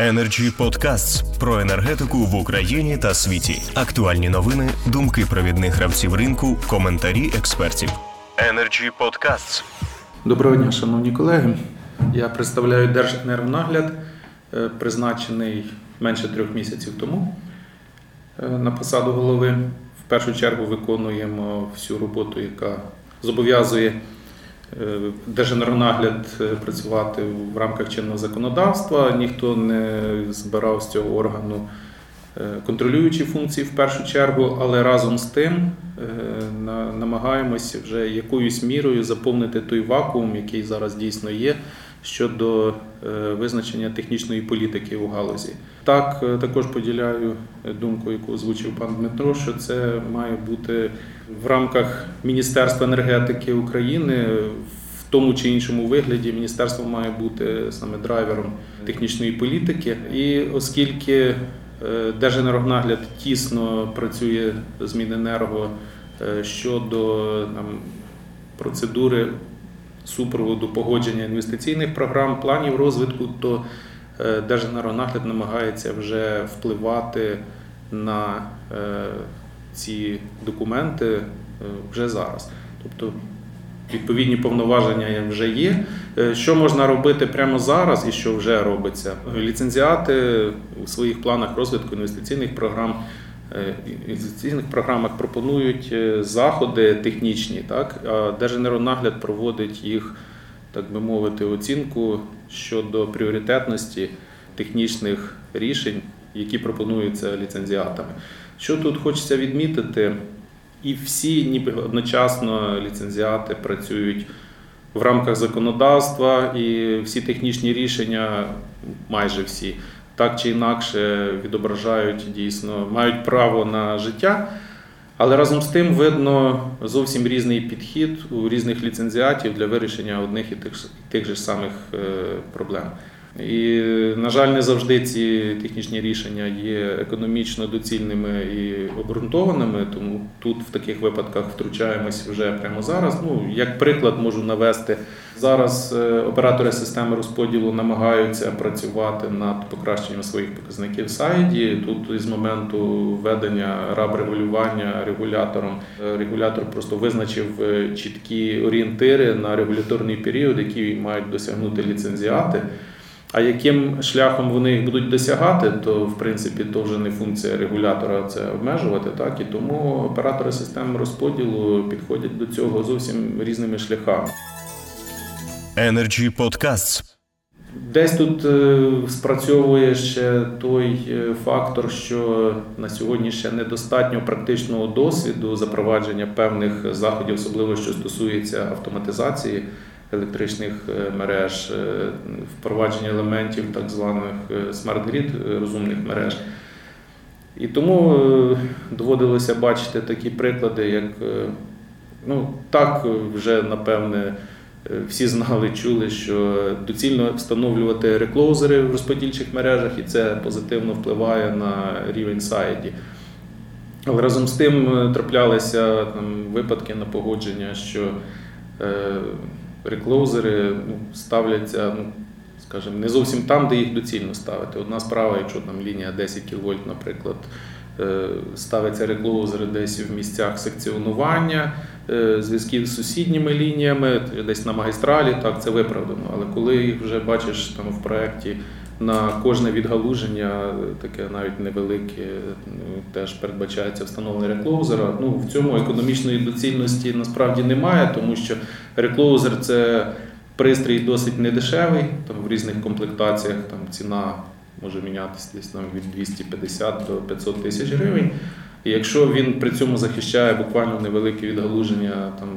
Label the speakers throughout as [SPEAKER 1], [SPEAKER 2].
[SPEAKER 1] Energy Podcasts про енергетику в Україні та світі. Актуальні новини, думки провідних гравців ринку, коментарі експертів. Energy Podcasts.
[SPEAKER 2] Доброго дня, шановні колеги. Я представляю Держенергонагляд, е, призначений менше трьох місяців тому е, на посаду голови. В першу чергу виконуємо всю роботу, яка зобов'язує Держенергонагляд працювати в рамках чинного законодавства. Ніхто не збирав з цього органу контролюючі функції в першу чергу, але разом з тим намагаємося вже якоюсь мірою заповнити той вакуум, який зараз дійсно є щодо е, визначення технічної політики у галузі. Так, е, також поділяю думку, яку озвучив пан Дмитро, що це має бути в рамках Міністерства енергетики України. В тому чи іншому вигляді міністерство має бути саме драйвером технічної політики, і оскільки е, Держенергонагляд тісно працює з Міненерго щодо там, процедури супроводу погодження інвестиційних програм, планів розвитку, то е, Держенергонагляд намагається вже впливати на е, ці документи е, вже зараз. Тобто відповідні повноваження вже є. Що можна робити прямо зараз і що вже робиться? Ліцензіати у своїх планах розвитку інвестиційних програм. Інвестиційних програмах пропонують е, заходи технічні, так а Держенергонагляд проводить їх, так би мовити, оцінку щодо пріоритетності технічних рішень, які пропонуються ліцензіатами. Що тут хочеться відмітити, і всі, ніби одночасно ліцензіати працюють в рамках законодавства, і всі технічні рішення, майже всі так чи інакше відображають дійсно, мають право на життя. Але разом з тим видно зовсім різний підхід у різних ліцензіатів для вирішення одних і тих, тих же самих е, проблем. І, на жаль, не завжди ці технічні рішення є економічно доцільними і обґрунтованими, тому тут в таких випадках втручаємось вже прямо зараз. Ну, як приклад, можу навести зараз. Е, оператори системи розподілу намагаються працювати над покращенням своїх показників сайді. Тут із моменту введення раб регулювання регулятором е, регулятор просто визначив е, чіткі орієнтири на регуляторний період, які мають досягнути ліцензіати. А яким шляхом вони їх будуть досягати, то в принципі то вже не функція регулятора це обмежувати. Так і тому оператори систем розподілу підходять до цього зовсім різними шляхами.
[SPEAKER 1] Energy Podcasts.
[SPEAKER 2] Десь тут е, спрацьовує ще той е, фактор, що на сьогодні ще недостатньо практичного досвіду запровадження певних заходів, особливо що стосується автоматизації електричних е, мереж, е, впровадження елементів так званих smart grid розумних мереж. І тому доводилося бачити такі приклади, як ну, так вже напевне. Всі знали, чули, що доцільно встановлювати реклоузери в розподільчих мережах, і це позитивно впливає на рівень SAIDI. Але разом з тим траплялися там випадки на погодження, що реклоузери ну, ставляться, ну, скажімо, не зовсім там, де їх доцільно ставити. Одна справа, якщо там лінія 10 кВт, наприклад, е, ставиться реклоузери десь в місцях секціонування, е, зв'язків з сусідніми лініями, десь на магістралі, так це виправдано. Але коли їх вже бачиш там в проєкті на кожне відгалуження, таке навіть невелике, ну, теж передбачається встановлення реклоузера. Ну, В цьому економічної доцільності насправді немає, тому що реклоузер це пристрій досить недешевий, там в різних комплектаціях там ціна може мінятися десь там від 250 до 500 тисяч гривень. І якщо він при цьому захищає буквально невелике відгалуження там,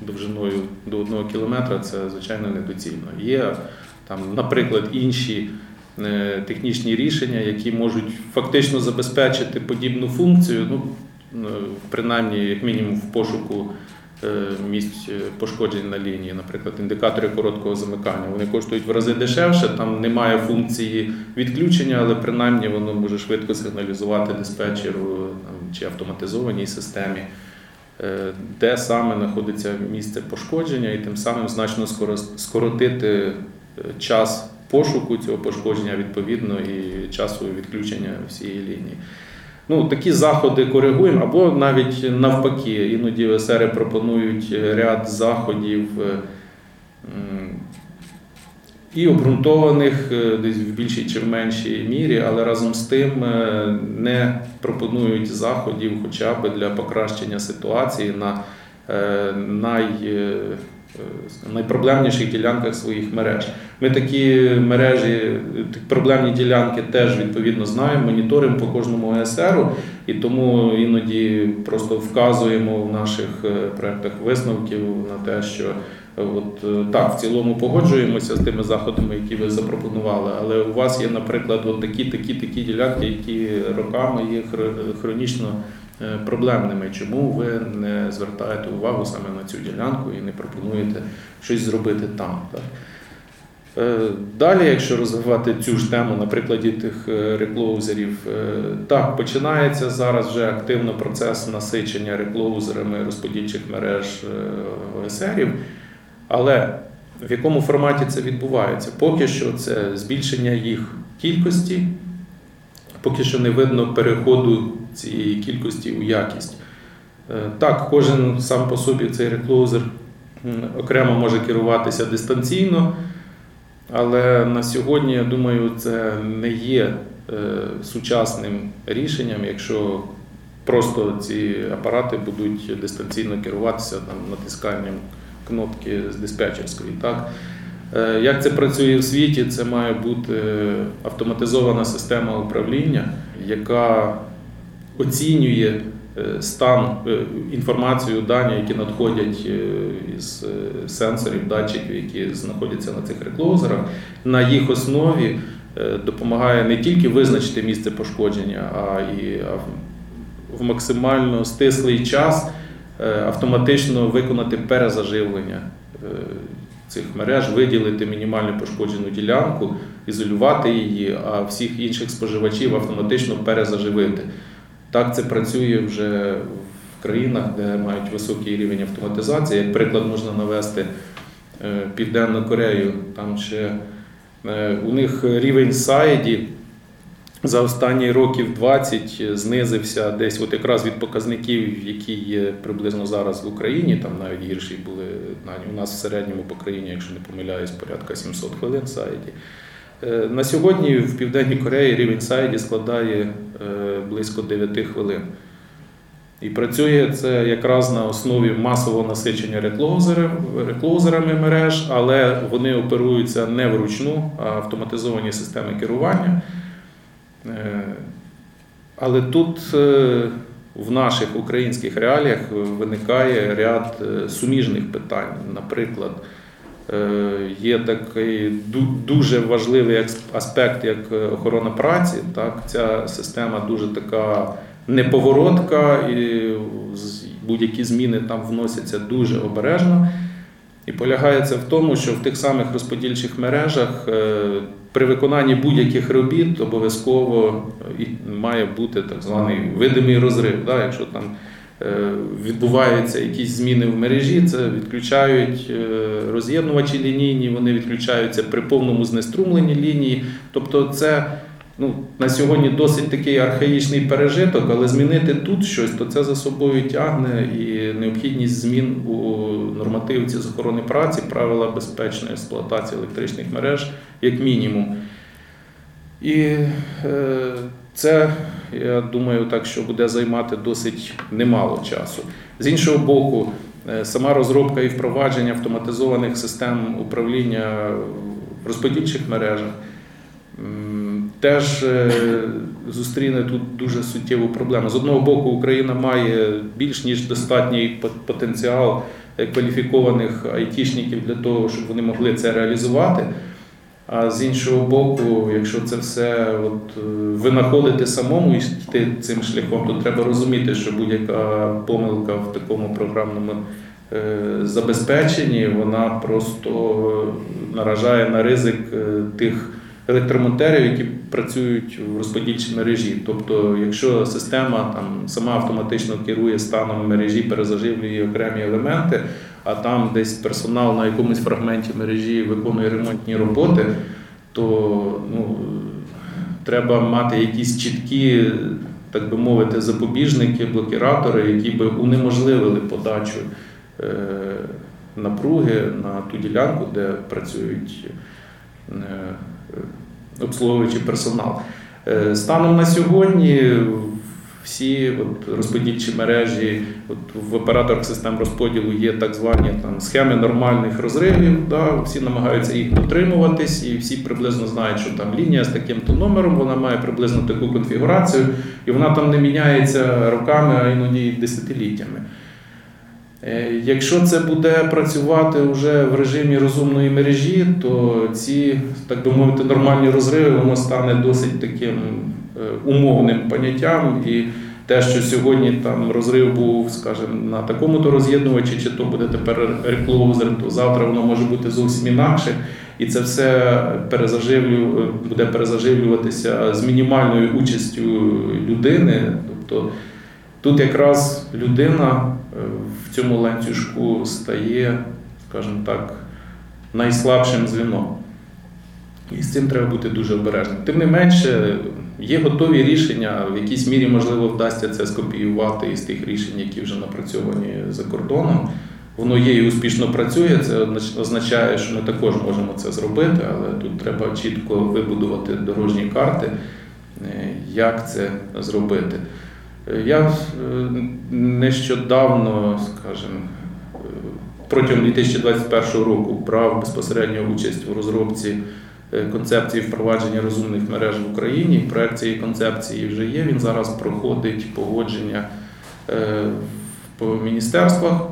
[SPEAKER 2] довжиною до 1 кілометра, це звичайно недоцільно. Є там, наприклад, інші Е, технічні рішення, які можуть фактично забезпечити подібну функцію, ну, е, принаймні, як мінімум, в пошуку місць пошкоджень на лінії, наприклад, індикатори короткого замикання. Вони коштують в рази дешевше, там немає функції відключення, але принаймні воно може швидко сигналізувати диспетчеру чи автоматизованій системі. Де саме знаходиться місце пошкодження, і тим самим значно скоротити час пошуку цього пошкодження, відповідно, і часу відключення всієї лінії. Ну, Такі заходи коригуємо, або навіть навпаки, іноді ОСР пропонують ряд заходів і обґрунтованих е, десь в більшій чи в меншій мірі, але разом з тим е, не пропонують заходів хоча б для покращення ситуації на е, най, найпроблемніших ділянках своїх мереж. Ми такі мережі, проблемні ділянки теж відповідно знаємо, моніторимо по кожному ОСР, і тому іноді просто вказуємо в наших проєктах висновків на те, що От е, так, в цілому погоджуємося з тими заходами, які ви запропонували, але у вас є, наприклад, от такі, такі, такі ділянки, які роками є хронічно е, проблемними. Чому ви не звертаєте увагу саме на цю ділянку і не пропонуєте щось зробити там? Так? Е, далі, якщо розвивати цю ж тему на прикладі тих реклоузерів, так починається зараз вже активно процес насичення реклоузерами розподільчих мереж ОСРів. Але в якому форматі це відбувається? Поки що це збільшення їх кількості, поки що не видно переходу цієї кількості у якість. Е, так, кожен сам по собі цей реклоузер окремо може керуватися дистанційно, але на сьогодні, я думаю, це не є е, сучасним рішенням, якщо просто ці апарати будуть дистанційно керуватися там, натисканням кнопки з диспетчерської. Так? Е, як це працює в світі? Це має бути автоматизована система управління, яка оцінює стан е, інформацію, дані, які надходять із сенсорів, датчиків, які знаходяться на цих реклоузерах, на їх основі допомагає не тільки визначити місце пошкодження, а і в максимально стислий час. Е, автоматично виконати перезаживлення е, цих мереж, виділити мінімально пошкоджену ділянку, ізолювати її, а всіх інших споживачів автоматично перезаживити. Так це працює вже в країнах, де мають високий рівень автоматизації. Як приклад можна навести е, Південну Корею, там ще у них рівень сайді за останні років 20 знизився десь от якраз від показників, які є приблизно зараз в Україні. Там навіть гірші були у нас в середньому по країні, якщо не помиляюсь, порядка 700 хвилин сайді. Е, на сьогодні в Південній Кореї рівень сайді складає е, близько 9 хвилин. І працює це якраз на основі масового насичення реклоузерами мереж, але вони оперуються не вручну, а автоматизовані системи керування. Е, але тут в наших українських реаліях виникає ряд суміжних питань. Наприклад, є такий дуже важливий аспект, як охорона праці. Так? Ця система дуже така неповоротка, і будь-які зміни там вносяться дуже обережно. І полягається в тому, що в тих самих розподільчих мережах при виконанні будь-яких робіт обов'язково е, має бути так званий видимий розрив. Да? Якщо там е, відбуваються якісь зміни в мережі, це відключають е, роз'єднувачі лінійні, вони відключаються при повному знеструмленні лінії. Тобто, це ну, на сьогодні досить такий архаїчний пережиток, але змінити тут щось, то це за собою тягне і необхідність змін у нормативці з охорони праці, правила безпечної експлуатації електричних мереж, як мінімум. І е, це, я думаю, так, що буде займати досить немало часу. З іншого боку, е, сама розробка і впровадження автоматизованих систем управління в розподільчих мережах теж е, зустріне тут дуже суттєву проблему. З одного боку, Україна має більш ніж достатній потенціал кваліфікованих айтішників для того, щоб вони могли це реалізувати. А з іншого боку, якщо це все от, е, винаходити самому і йти цим шляхом, то треба розуміти, що будь-яка помилка в такому програмному е, забезпеченні вона просто наражає на ризик тих електромонтерів, які працюють в розподільчій мережі. Тобто, якщо система там сама автоматично керує станом мережі, перезаживлює окремі елементи, а там десь персонал на якомусь фрагменті мережі виконує ремонтні роботи. то ну, треба мати якісь чіткі, так би мовити, запобіжники, блокіратори, які би унеможливили подачу е, напруги на ту ділянку, де працюють е, обслуговуючий персонал. Е, станом на сьогодні всі от, розподільчі мережі, от, в операторах систем розподілу є так звані там, схеми нормальних розривів. Да, Всі намагаються їх дотримуватись, і всі приблизно знають, що там лінія з таким-то номером, вона має приблизно таку конфігурацію, і вона там не міняється роками, а іноді десятиліттями. Е, якщо це буде працювати вже в режимі розумної мережі, то ці, так би мовити, нормальні розриви воно стане досить таким е, умовним поняттям. І те, що сьогодні там розрив був, скажімо, на такому-то роз'єднувачі, чи то буде тепер реклозер, то завтра воно може бути зовсім інакше. І це все перезаживлю, буде перезаживлюватися з мінімальною участю людини. Тобто тут якраз людина е, в цьому ланцюжку стає, скажімо так, найслабшим звіном. І з цим треба бути дуже обережним. Тим не менше, є готові рішення, в якійсь мірі, можливо, вдасться це скопіювати із тих рішень, які вже напрацьовані за кордоном. Воно є і успішно працює, це означає, що ми також можемо це зробити, але тут треба чітко вибудувати дорожні карти, е, як це зробити. Я е, нещодавно, скажімо, е, протягом 2021 року брав безпосередньо участь у розробці е, концепції впровадження розумних мереж в Україні. Проект цієї концепції вже є. Він зараз проходить погодження по міністерствах.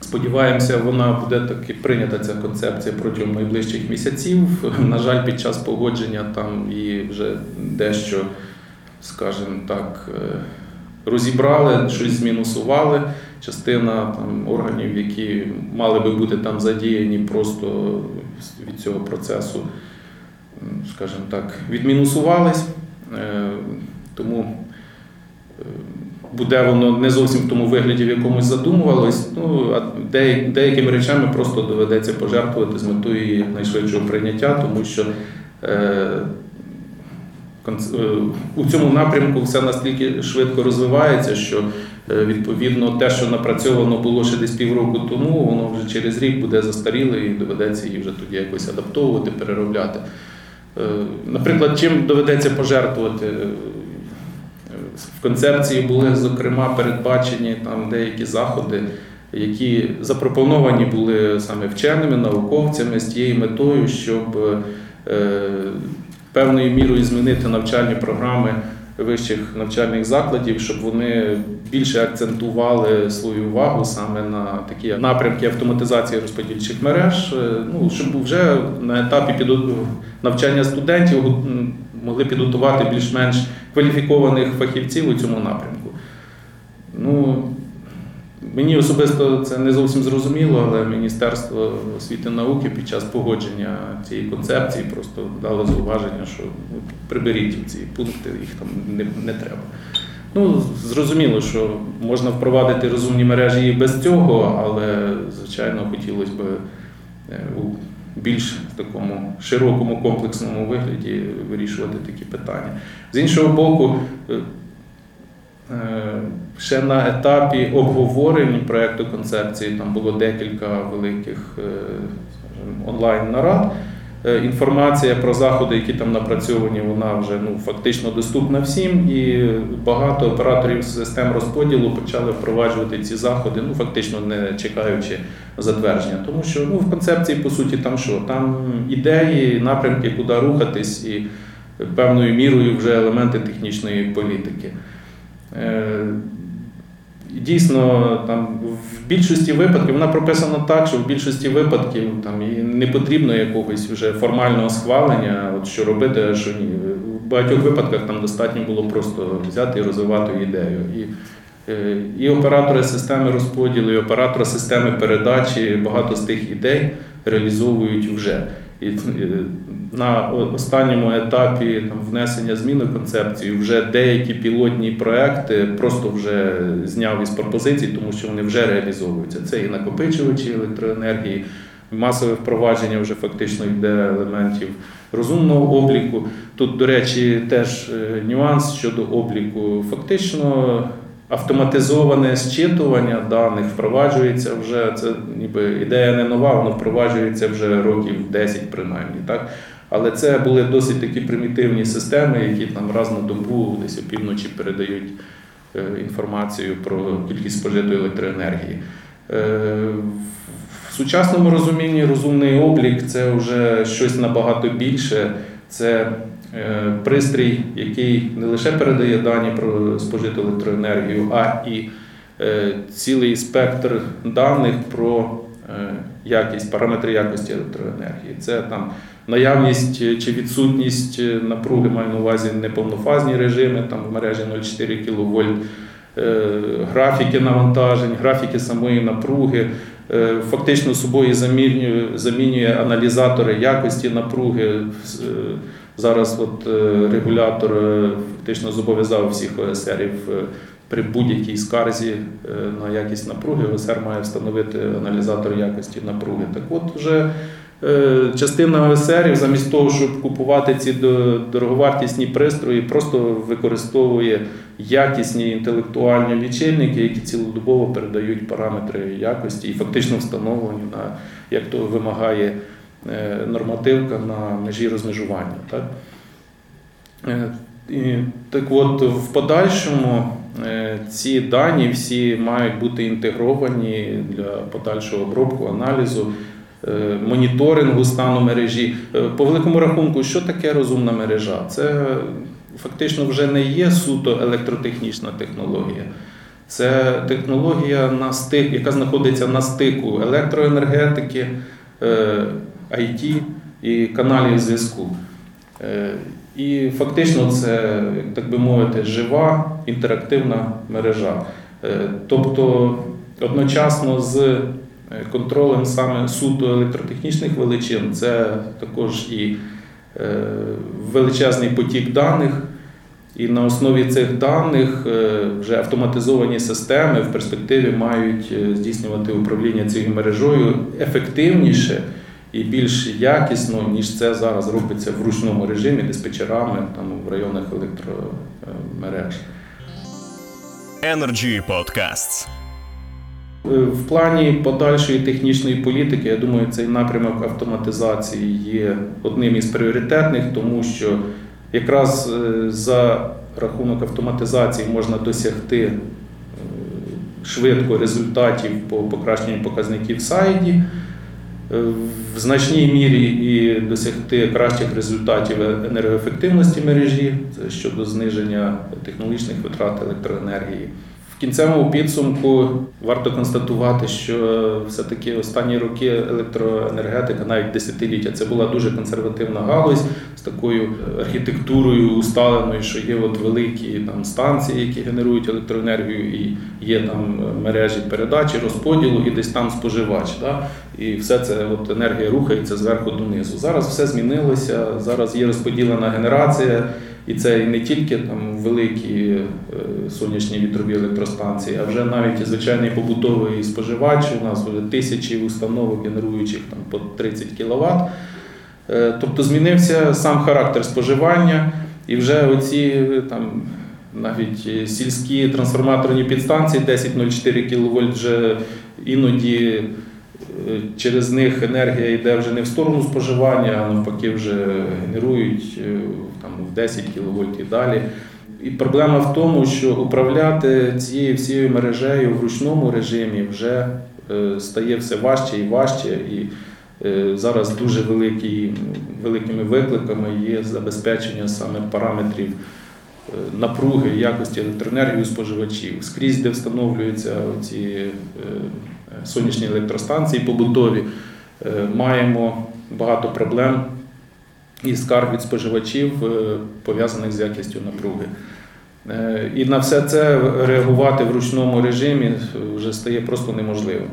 [SPEAKER 2] Сподіваємося, вона буде таки прийнята ця концепція протягом найближчих місяців. На жаль, під час погодження там і вже дещо скажімо так, е, розібрали, щось змінусували. Частина там, органів, які мали би бути там задіяні, просто від цього процесу, скажімо так, відмінусувались. Е, тому е, буде воно не зовсім в тому вигляді, в якомусь задумувалось. Ну, а деякими речами просто доведеться пожертвувати з метою найшвидшого прийняття, тому що у цьому напрямку все настільки швидко розвивається, що е, відповідно те, що напрацьовано було ще десь півроку тому, воно вже через рік буде застаріле і доведеться її вже тоді якось адаптовувати, переробляти. Е, наприклад, чим доведеться пожертвувати? В концепції були, зокрема, передбачені там деякі заходи, які запропоновані були саме вченими, науковцями з тією метою, щоб певною мірою змінити навчальні програми вищих навчальних закладів, щоб вони більше акцентували свою увагу саме на такі напрямки автоматизації розподільчих мереж. Е, ну щоб вже на етапі навчання студентів могли підготувати більш-менш кваліфікованих фахівців у цьому напрямку. Ну, Мені особисто це не зовсім зрозуміло, але Міністерство освіти і науки під час погодження цієї концепції просто дало зауваження, що ну, приберіть ці пункти, їх там не, не треба. Ну, Зрозуміло, що можна впровадити розумні мережі і без цього, але, звичайно, хотілося б е, у більш такому широкому комплексному вигляді вирішувати такі питання. З іншого боку, е, ще на етапі обговорень проєкту концепції там було декілька великих е, онлайн-нарад. Е, інформація про заходи, які там напрацьовані, вона вже ну, фактично доступна всім, і багато операторів систем розподілу почали впроваджувати ці заходи, ну фактично не чекаючи затвердження. Тому що ну, в концепції, по суті, там що? Там ідеї, напрямки, куди рухатись, і певною мірою вже елементи технічної політики. Е, дійсно, там в більшості випадків вона прописана так, що в більшості випадків там і не потрібно якогось вже формального схвалення, от що робити, а що ні. В багатьох випадках там достатньо було просто взяти і розвивати ідею. І е, і оператори системи розподілу, і оператори системи передачі багато з тих ідей реалізовують вже. І на останньому етапі там, внесення змін у концепцію вже деякі пілотні проекти просто вже зняв із пропозицій, тому що вони вже реалізовуються. Це і накопичувачі електроенергії, масове впровадження вже фактично йде елементів розумного обліку. Тут, до речі, теж нюанс щодо обліку. Фактично автоматизоване зчитування даних впроваджується вже. Це ніби ідея не нова, воно впроваджується вже років 10 принаймні. Так? Але це були досить такі примітивні системи, які там раз на добу, десь опівночі передають е, інформацію про кількість спожитої електроенергії. Е, в сучасному розумінні розумний облік це вже щось набагато більше. Це пристрій, який не лише передає дані про спожиту електроенергію, а і цілий спектр даних про якість, параметри якості електроенергії. Це там наявність чи відсутність напруги, маю на увазі неповнофазні режими, там в мережі 0,4 кВт, е, графіки навантажень, графіки самої напруги. Е, фактично собою замінює аналізатори якості напруги. Е, зараз от регулятор фактично зобов'язав всіх ОСРів при будь-якій скарзі на якість напруги. ОСР має встановити аналізатор якості напруги. Так от вже Е, частина ОСРів, замість того, щоб купувати ці дороговартісні пристрої, просто використовує якісні інтелектуальні лічильники, які цілодобово передають параметри якості і фактично встановлені на як то вимагає е, нормативка на межі розмежування. Так? Е, і, Так от в подальшому ці дані всі мають бути інтегровані для подальшого обробку, аналізу. Е, моніторингу стану мережі. Е, по великому рахунку, що таке розумна мережа? Це фактично вже не є суто електротехнічна технологія. Це технологія, на стик, яка знаходиться на стику електроенергетики, IT е, і каналів зв'язку. І фактично це, так би мовити, жива інтерактивна мережа. Тобто одночасно з Е, контролем саме суто електротехнічних величин, це також і е, величезний потік даних. І на основі цих даних е, вже автоматизовані системи в перспективі мають здійснювати управління цією мережою ефективніше і більш якісно, ніж це зараз робиться в ручному режимі диспетчерами там в районах електромереж.
[SPEAKER 1] Energy Podcasts
[SPEAKER 2] Е, в плані подальшої технічної політики, я думаю, цей напрямок автоматизації є одним із пріоритетних, тому що якраз е, за рахунок автоматизації можна досягти е, швидко результатів по покращенню показників сайді, в значній мірі і досягти кращих результатів енергоефективності мережі щодо зниження технологічних витрат електроенергії кінцевому підсумку варто констатувати, що все-таки останні роки електроенергетика, навіть десятиліття, це була дуже консервативна галузь з такою архітектурою усталеною, що є от великі там станції, які генерують електроенергію, і є там мережі передачі, розподілу, і десь там споживач. Да? І все це от енергія рухається зверху донизу. Зараз все змінилося. Зараз є розподілена генерація. І це не тільки там великі е, сонячні вітрові електростанції, а вже навіть звичайний побутовий споживач. У нас вже тисячі установок генеруючих там по 30 кВт. Е, тобто змінився сам характер споживання, і вже оці там навіть сільські трансформаторні підстанції 10,04 кВт вже іноді. Е, через них енергія йде вже не в сторону споживання, а навпаки, вже генерують там, в 10 кВт і далі. І проблема в тому, що управляти цією всією мережею в ручному режимі вже е, стає все важче і важче. І е, зараз дуже великі, великими викликами є забезпечення саме параметрів напруги, якості електроенергії споживачів. Скрізь, де встановлюються ці сонячні електростанції побутові, е, маємо багато проблем і скарг від споживачів, е, пов'язаних з якістю напруги. Е, і на все це реагувати в ручному режимі вже стає просто неможливим.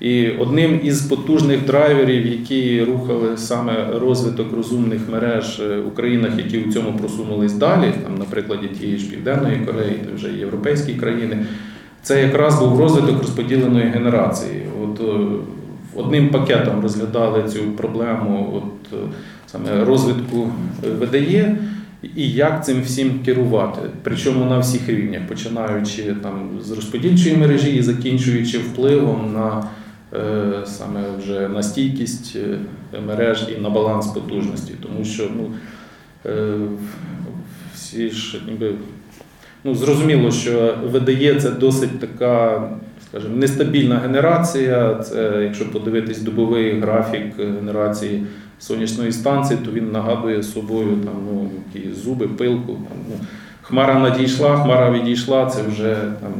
[SPEAKER 2] І одним із потужних драйверів, які рухали саме розвиток розумних мереж в Українах, які у цьому просунулись далі, там, на прикладі тієї ж Південної Кореї, вже європейські країни, це якраз був розвиток розподіленої генерації. От е, Одним пакетом розглядали цю проблему от, саме розвитку ВДЄ і як цим всім керувати. Причому на всіх рівнях, починаючи там з розподільчої мережі і закінчуючи впливом на е, саме вже на стійкість е, мереж і на баланс потужності, тому що ну, е, всі ж ніби. Ну, зрозуміло, що ВДЄ це досить така, скажімо, нестабільна генерація. Це, якщо подивитись добовий графік генерації сонячної станції, то він нагадує собою там, ну, які зуби, пилку. Там, ну, Хмара надійшла, хмара відійшла, це вже там,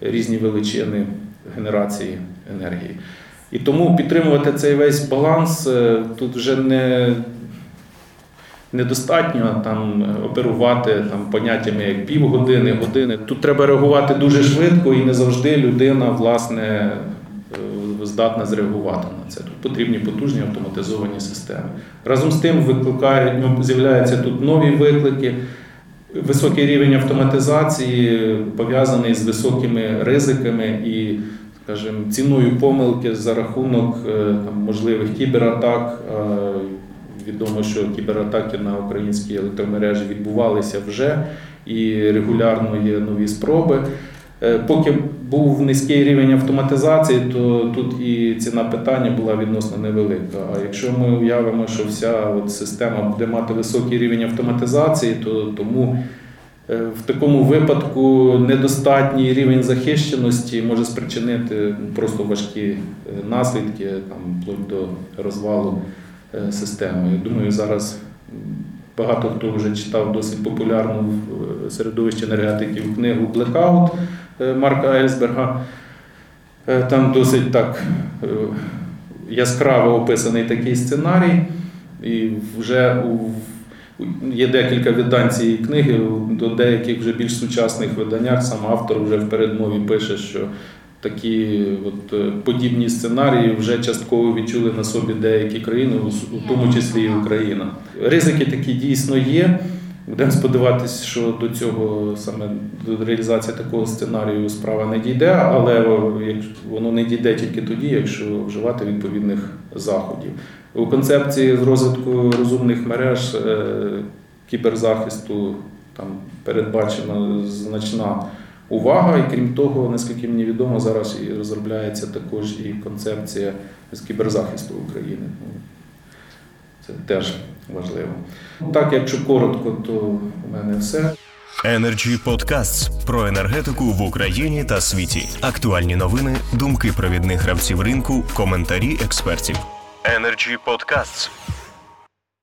[SPEAKER 2] різні величини генерації енергії. І тому підтримувати цей весь баланс е, тут вже не недостатньо там оперувати там поняттями як півгодини, години. Тут треба реагувати дуже швидко і не завжди людина власне е, здатна зреагувати на це. Тут потрібні потужні автоматизовані системи. Разом з тим викликають ну, з'являються тут нові виклики. Високий рівень автоматизації пов'язаний з високими ризиками і, скажімо, ціною помилки за рахунок е, там, можливих кібератак. Відомо, що кібератаки на українські електромережі відбувалися вже і регулярно є нові спроби. Е, поки був низький рівень автоматизації, то тут і ціна питання була відносно невелика. А якщо ми уявимо, що вся от система буде мати високий рівень автоматизації, то тому е, в такому випадку недостатній рівень захищеності може спричинити просто важкі е, наслідки, там вплоть до розвалу. Е, системи. Я думаю, зараз багато хто вже читав досить популярну в е, середовищі енергетиків книгу Blackout е, Марка Ельсберга. Там досить так яскраво описаний такий сценарій, і вже Є декілька видань цієї книги, до деяких вже більш сучасних виданнях сам автор вже в передмові пише, що такі от, е, подібні сценарії вже частково відчули на собі деякі країни, у тому числі і Україна. Ризики такі дійсно є. Будемо сподіватися, що до цього саме до реалізації такого сценарію справа не дійде, але воно не дійде тільки тоді, якщо вживати відповідних заходів. У концепції з розвитку розумних мереж е, кіберзахисту там передбачена значна увага. І крім того, наскільки мені відомо, зараз і розробляється також і концепція з кіберзахисту України. Ну, це теж важливо. Так, якщо коротко, то у мене все.
[SPEAKER 1] Energy Podcasts про енергетику в Україні та світі. Актуальні новини, думки провідних гравців ринку, коментарі експертів. Energy Podcasts.